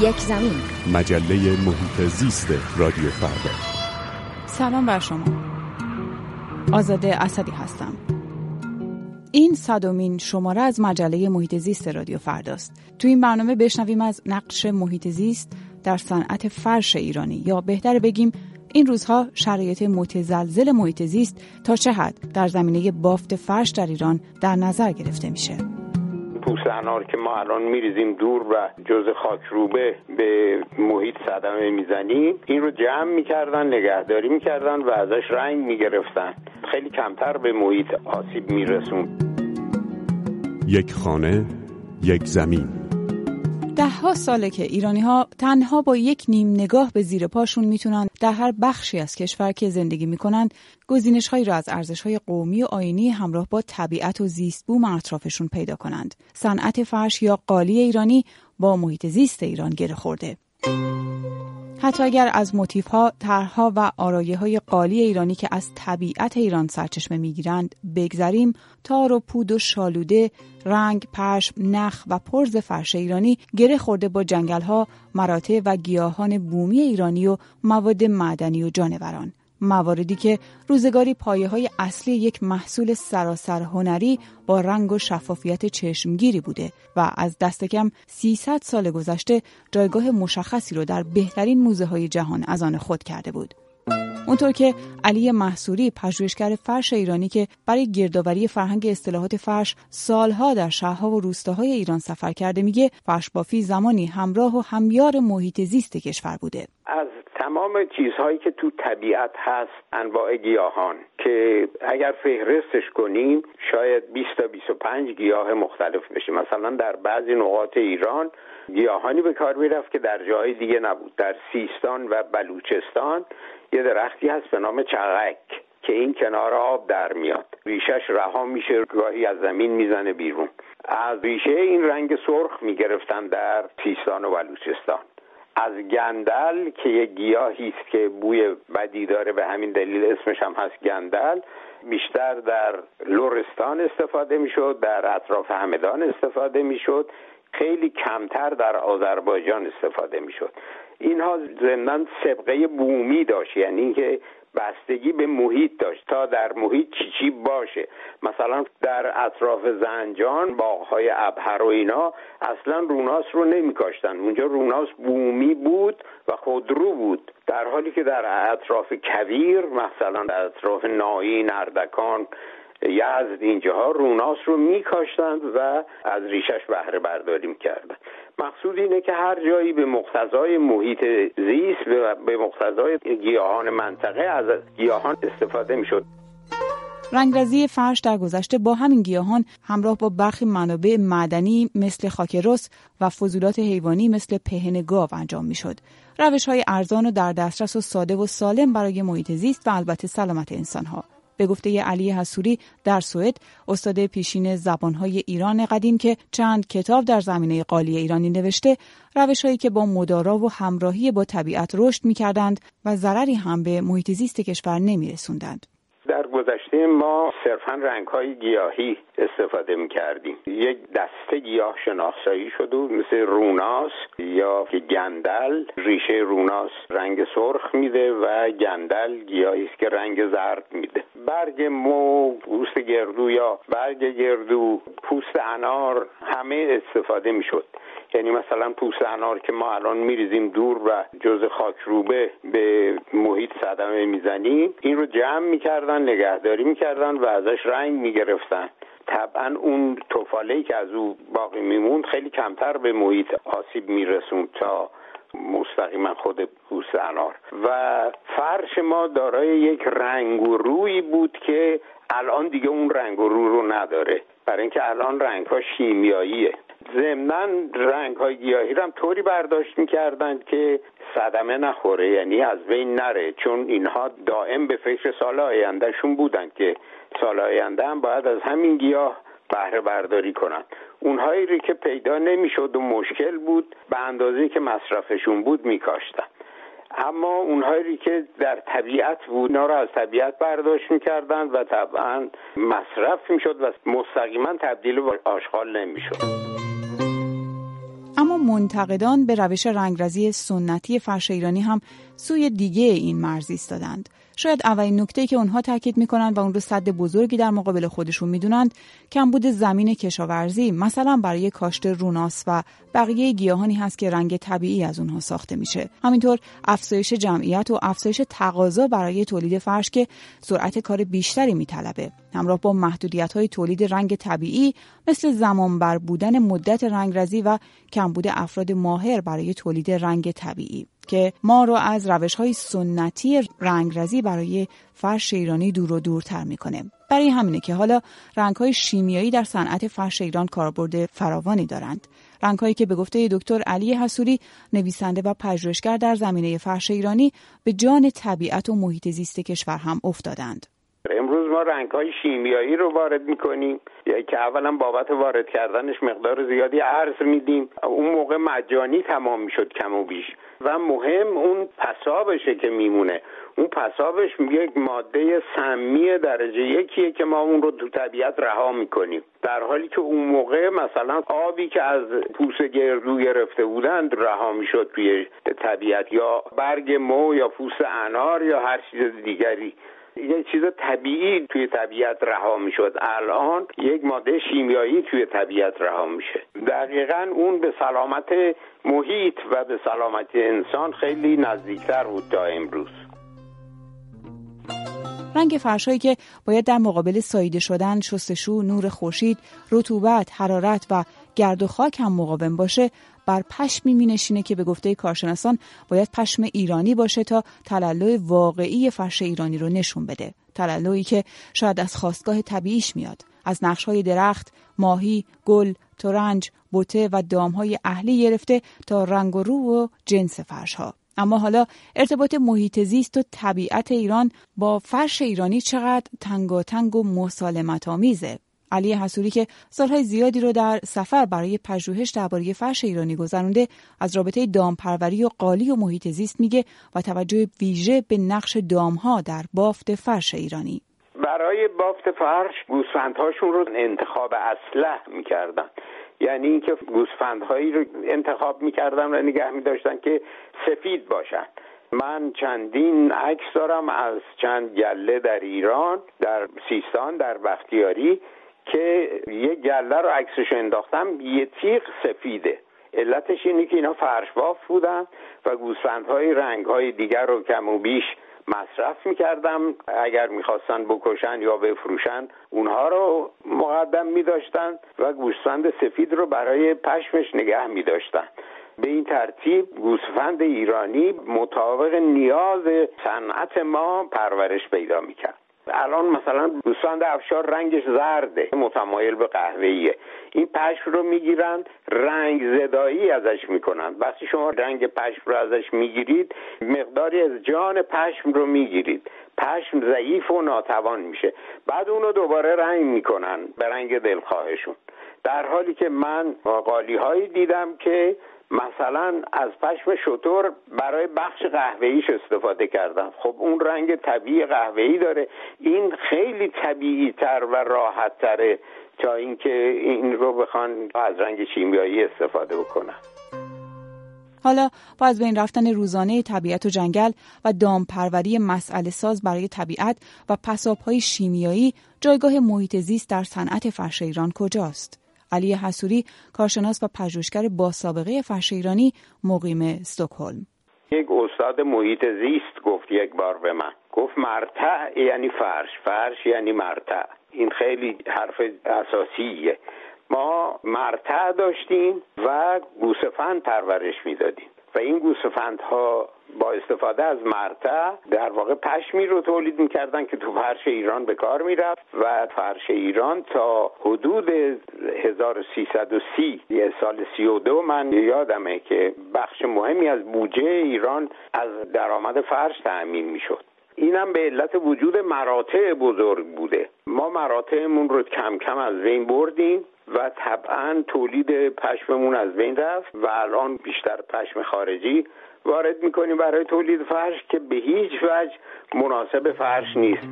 یک زمین. مجله محیط زیست رادیو فردا. سلام بر شما. آزاده اسدی هستم. این صدومین شماره از مجله محیط زیست رادیو فرداست. تو این برنامه بشنویم از نقش محیط زیست در صنعت فرش ایرانی. یا بهتر بگیم این روزها شرایط متزلزل محیط زیست تا چه حد در زمینه بافت فرش در ایران در نظر گرفته میشه. پوست انار که ما الان میریزیم دور و جز خاکروبه به محیط صدمه می‌زنیم این رو جمع می‌کردن نگهداری می‌کردن و ازش رنگ می‌گرفتن. خیلی کمتر به محیط آسیب میرسون. یک خانه یک زمین. ده ها ساله که ایرانی ها تنها با یک نیم نگاه به زیر پاشون می‌تونن در هر بخشی از کشور که زندگی می‌کنند گزینش هایی را از ارزش های قومی و آینی همراه با طبیعت و زیست بوم اطرافشون پیدا کنند. صنعت فرش یا قالی ایرانی با محیط زیست ایران گره خورده. حتی اگر از موتیف ها، طرحها و آرایه های قالی ایرانی که از طبیعت ایران سرچشمه می‌گیرند بگذریم تار و پود و شالوده، رنگ، پشم، نخ و پرز فرش ایرانی گره خورده با جنگل ها، مراتع و گیاهان بومی ایرانی و مواد معدنی و جانوران. مواردی که روزگاری پایه های اصلی یک محصول سراسر هنری با رنگ و شفافیت چشمگیری بوده و از دست کم 300 سال گذشته جایگاه مشخصی رو در بهترین موزه های جهان از آن خود کرده بود. اونطور که علی محصوری پژوهشگر فرش ایرانی که برای گردآوری فرهنگ اصطلاحات فرش سالها در شهرها و روستاهای ایران سفر کرده میگه فرش بافی زمانی همراه و همیار محیط زیست کشور بوده از تمام چیزهایی که تو طبیعت هست انواع گیاهان که اگر فهرستش کنیم شاید 20 تا 25 گیاه مختلف بشه. مثلا در بعضی نقاط ایران گیاهانی به کار می‌رفت که در جای دیگه نبود. در سیستان و بلوچستان یه درختی هست به نام چغک که این کنار آب در میاد. ریشش رها میشه گاهی از زمین می‌زنه بیرون. از ریشه این رنگ سرخ می‌گرفتن در سیستان و بلوچستان. از گندل که یک گیاهی است که بوی بدی داره به همین دلیل اسمش هم هست گندل بیشتر در لورستان استفاده می‌شد در اطراف همدان استفاده می‌شد خیلی کمتر در آذربایجان استفاده می‌شد. اینها ضمنا سبقه بومی داشت یعنی اینکه بستگی به محیط داشت تا در محیط چی چی باشه. مثلا در اطراف زنجان باغهای ابهر و اینا اصلا روناس رو نمیکاشتن. اونجا روناس بومی بود و خودرو بود. در حالی که در اطراف کویر مثلا در اطراف نایی نردکان یزد اینجاها روناس رو میکاشتند و از ریشش بهره برداری می‌کردند. مقصود اینه که هر جایی به مقتضای محیط زیست و به مقتضای گیاهان منطقه از گیاهان استفاده می‌شد رنگرزی فرش در گذشته با همین گیاهان همراه با برخی منابع معدنی مثل خاکرس و فضولات حیوانی مثل پهن گاو انجام می‌شد. روش های ارزان و در دسترس و ساده و سالم برای محیط زیست و البته سلامت انسانها. به گفته علی حسوری در سوئد استاد پیشین زبانهای ایران قدیم که چند کتاب در زمینه قالی ایرانی نوشته روشهایی که با مدارا و همراهی با طبیعت رشد می‌کردند و ضرری هم به محیط زیست کشور نمیرسوندند. در گذشته ما صرفا رنگ های گیاهی استفاده می کردیم یک دسته گیاه شناسایی شده مثل روناس یا گندل ریشه روناس رنگ سرخ میده و گندل گیاهی است که رنگ زرد میده. برگ مو پوست گردو یا برگ گردو پوست انار همه استفاده می‌شد. یعنی مثلا پوست انار که ما الان میریزیم دور و جز خاکروبه به محیط صدمه می‌زنیم این رو جمع می‌کردن نگهداری می‌کردن و ازش رنگ می‌گرفتن. طبعا اون توفاله که از او باقی میموند خیلی کمتر به محیط آسیب میرسوند تا مستقیما خود پوست انار. و فرش ما دارای یک رنگ و روی بود که الان دیگه اون رنگ و رو رو نداره. برای اینکه الان رنگ ها شیمیاییه. ضمنا رنگ های گیاهی هم طوری برداشت می‌کردند که صدمه نخوره یعنی از بین نره. چون اینها دائم به فکر سال آیندهشون بودند که سال آینده هم باید از همین گیاه بهره برداری کنند اونهایی که پیدا نمی‌شد و مشکل بود به اندازه که مصرفشون بود میکاشتن. اما اونهایی که در طبیعت بود اینا را از طبیعت برداشت می‌کردند و طبعا مصرف می‌شد و مستقیما تبدیل به آشغال نمی‌شد. اما منتقدان به روش رنگرزی سنتی فرش ایرانی هم سوی دیگه این مرز ایستادند. شاید اولین نکته که اونها تاکید می‌کنند و اون رو صد بزرگی در مقابل خودشون می‌دونند کمبود زمین کشاورزی مثلا برای کاشت روناس و بقیه گیاهانی هست که رنگ طبیعی از اونها ساخته میشه. همینطور افزایش جمعیت و افزایش تقاضا برای تولید فرش که سرعت کار بیشتری میطلبه. همراه با محدودیت های تولید رنگ طبیعی مثل زمان بر بودن مدت رنگرزی و کمبود افراد ماهر برای تولید رنگ طبیعی. که ما رو از روش های سنتی رنگرزی برای فرش ایرانی دور و دورتر می‌کنه. برای همینه که حالا رنگ های شیمیایی در صنعت فرش ایران کاربرد فراوانی دارند. رنگ هایی که به گفته دکتر علی حسوری نویسنده و پژوهشگر در زمینه فرش ایرانی به جان طبیعت و محیط زیست کشور هم افتادند. ما رنگ های شیمیایی رو وارد می‌کنیم. که اولا بابت وارد کردنش مقدار زیادی ارز میدیم. اون موقع مجانی تمام می‌شد کم و بیش. و مهم اون پسابشه که میمونه. اون پسابش یک ماده سمی درجه یکیه که ما اون رو تو طبیعت رها می‌کنیم. در حالی که اون موقع مثلا آبی که از پوست گردو گرفته بودند رها می‌شد توی طبیعت. یا برگ مو یا پوست انار یا هر چیز دیگری. یه چیز طبیعی توی طبیعت رها می‌شد. الان یک ماده شیمیایی توی طبیعت رها میشه. دقیقا اون به سلامت محیط و به سلامت انسان خیلی نزدیکتر بود تا امروز. رنگ فرشهایی که باید در مقابل ساییده شدن، شستشو، نور خورشید، رطوبت، حرارت و گرد و خاک هم مقاوم باشه بر پشمی می نشینه که به گفته کارشناسان باید پشم ایرانی باشه تا تلالو واقعی فرش ایرانی رو نشون بده. تلالویی که شاید از خواستگاه طبیعیش میاد. از های درخت، ماهی، گل، ترنج، بوته و دامهای اهلی گرفته تا رنگ و رو و جنس فرش ها. اما حالا ارتباط محیط زیست و طبیعت ایران با فرش ایرانی چقدر تنگاتنگ و مسالمت آمیزه علی حسوری که سالهای زیادی رو در سفر برای پژوهش درباره فرش ایرانی گذرونده از رابطه دامپروری و قالی و محیط زیست میگه و توجه ویژه به نقش دامها در بافت فرش ایرانی. برای بافت فرش گوسفندهاشون رو انتخاب اسلح می‌کردن. یعنی اینکه گوسفندهایی رو انتخاب می‌کردن و نگه میداشتن که سفید باشن. من چندین عکس دارم از چند گله در ایران در سیستان در بختیاری. که یه گله رو عکسش انداختم یه تیغ سفیده. علتش اینه که اینا فرش باف بودن و گوسفندهای رنگهای دیگر رو کم و بیش مصرف می‌کردم. اگر می‌خواستن بکشن یا بفروشن اونها رو مقدم میداشتن و گوسفند سفید رو برای پشمش نگه میداشتن. به این ترتیب گوسفند ایرانی مطابق نیاز صنعت ما پرورش پیدا می‌کرد. الان مثلا گوسفند افشار رنگش زرده متمایل به قهوه‌ایه. این پشم رو می‌گیرن رنگ زدایی ازش می‌کنن. وقتی شما رنگ پشم رو ازش می‌گیرید مقداری از جان پشم رو می‌گیرید. پشم ضعیف و ناتوان میشه. بعد اونو دوباره رنگ می‌کنن به رنگ دلخواهشون. در حالی که من قالی هایی دیدم که مثلا از پشم شطور برای بخش قهوه‌ایش استفاده کردن خب اون رنگ طبیعی قهوه‌ای داره. این خیلی طبیعی تر و راحت تره تا اینکه این رو بخوان از رنگ شیمیایی استفاده بکنن. حالا با از بین رفتن روزانه طبیعت و جنگل و دامپروری مسئله ساز برای طبیعت و پساب های شیمیایی جایگاه محیط زیست در صنعت فرش ایران کجاست؟ علی حسوری کارشناس و پژوهشگر با سابقه فرش ایرانی مقیم استکهلم. یک استاد محیط زیست گفت یک بار به من. گفت مرتع یعنی فرش فرش یعنی مرتع. این خیلی حرف اساسیه. ما مرتع داشتیم و گوسفند پرورش می‌دادیم. و این گوسفندها با استفاده از مرتع در واقع پشمی رو تولید می‌کردن که تو فرش ایران به کار می‌رفت و فرش ایران تا حدود 1330 یه سال 32 من یادمه که بخش مهمی از بودجه ایران از درآمد فرش تأمین می‌شد. اینم به علت وجود مراتع بزرگ بوده. ما مراتعمون رو کم کم از بین بردیم. و طبعا تولید پشممون از بین رفت و الان بیشتر پشم خارجی وارد می‌کنیم برای تولید فرش که به هیچ وجه مناسب فرش نیست.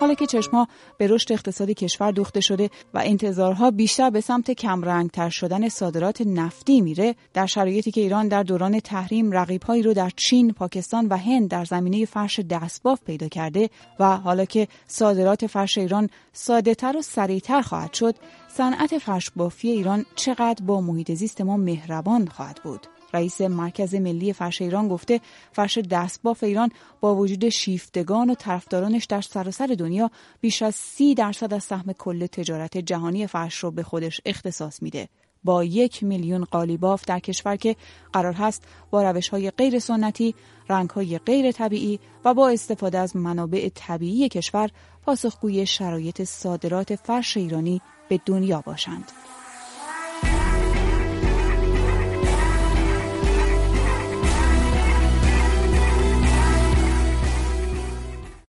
حالا که چشما به رشد اقتصادی کشور دوخته شده و انتظارها بیشتر به سمت کمرنگتر شدن صادرات نفتی میره در شرایطی که ایران در دوران تحریم رقیبهایی رو در چین، پاکستان و هند در زمینه فرش دستباف پیدا کرده و حالا که صادرات فرش ایران ساده تر و سریعتر خواهد شد صنعت فرش بافی ایران چقدر با محیط زیست ما مهربان خواهد بود؟ رئیس مرکز ملی فرش ایران گفته فرش دستباف ایران با وجود شیفتگان و طرفدارانش در سراسر دنیا بیش از سی درصد از سهم کل تجارت جهانی فرش رو به خودش اختصاص میده. با یک میلیون قالیباف در کشور که قرار هست با روش های غیر سنتی، رنگ های غیر طبیعی و با استفاده از منابع طبیعی کشور پاسخگوی شرایط صادرات فرش ایرانی به دنیا باشند.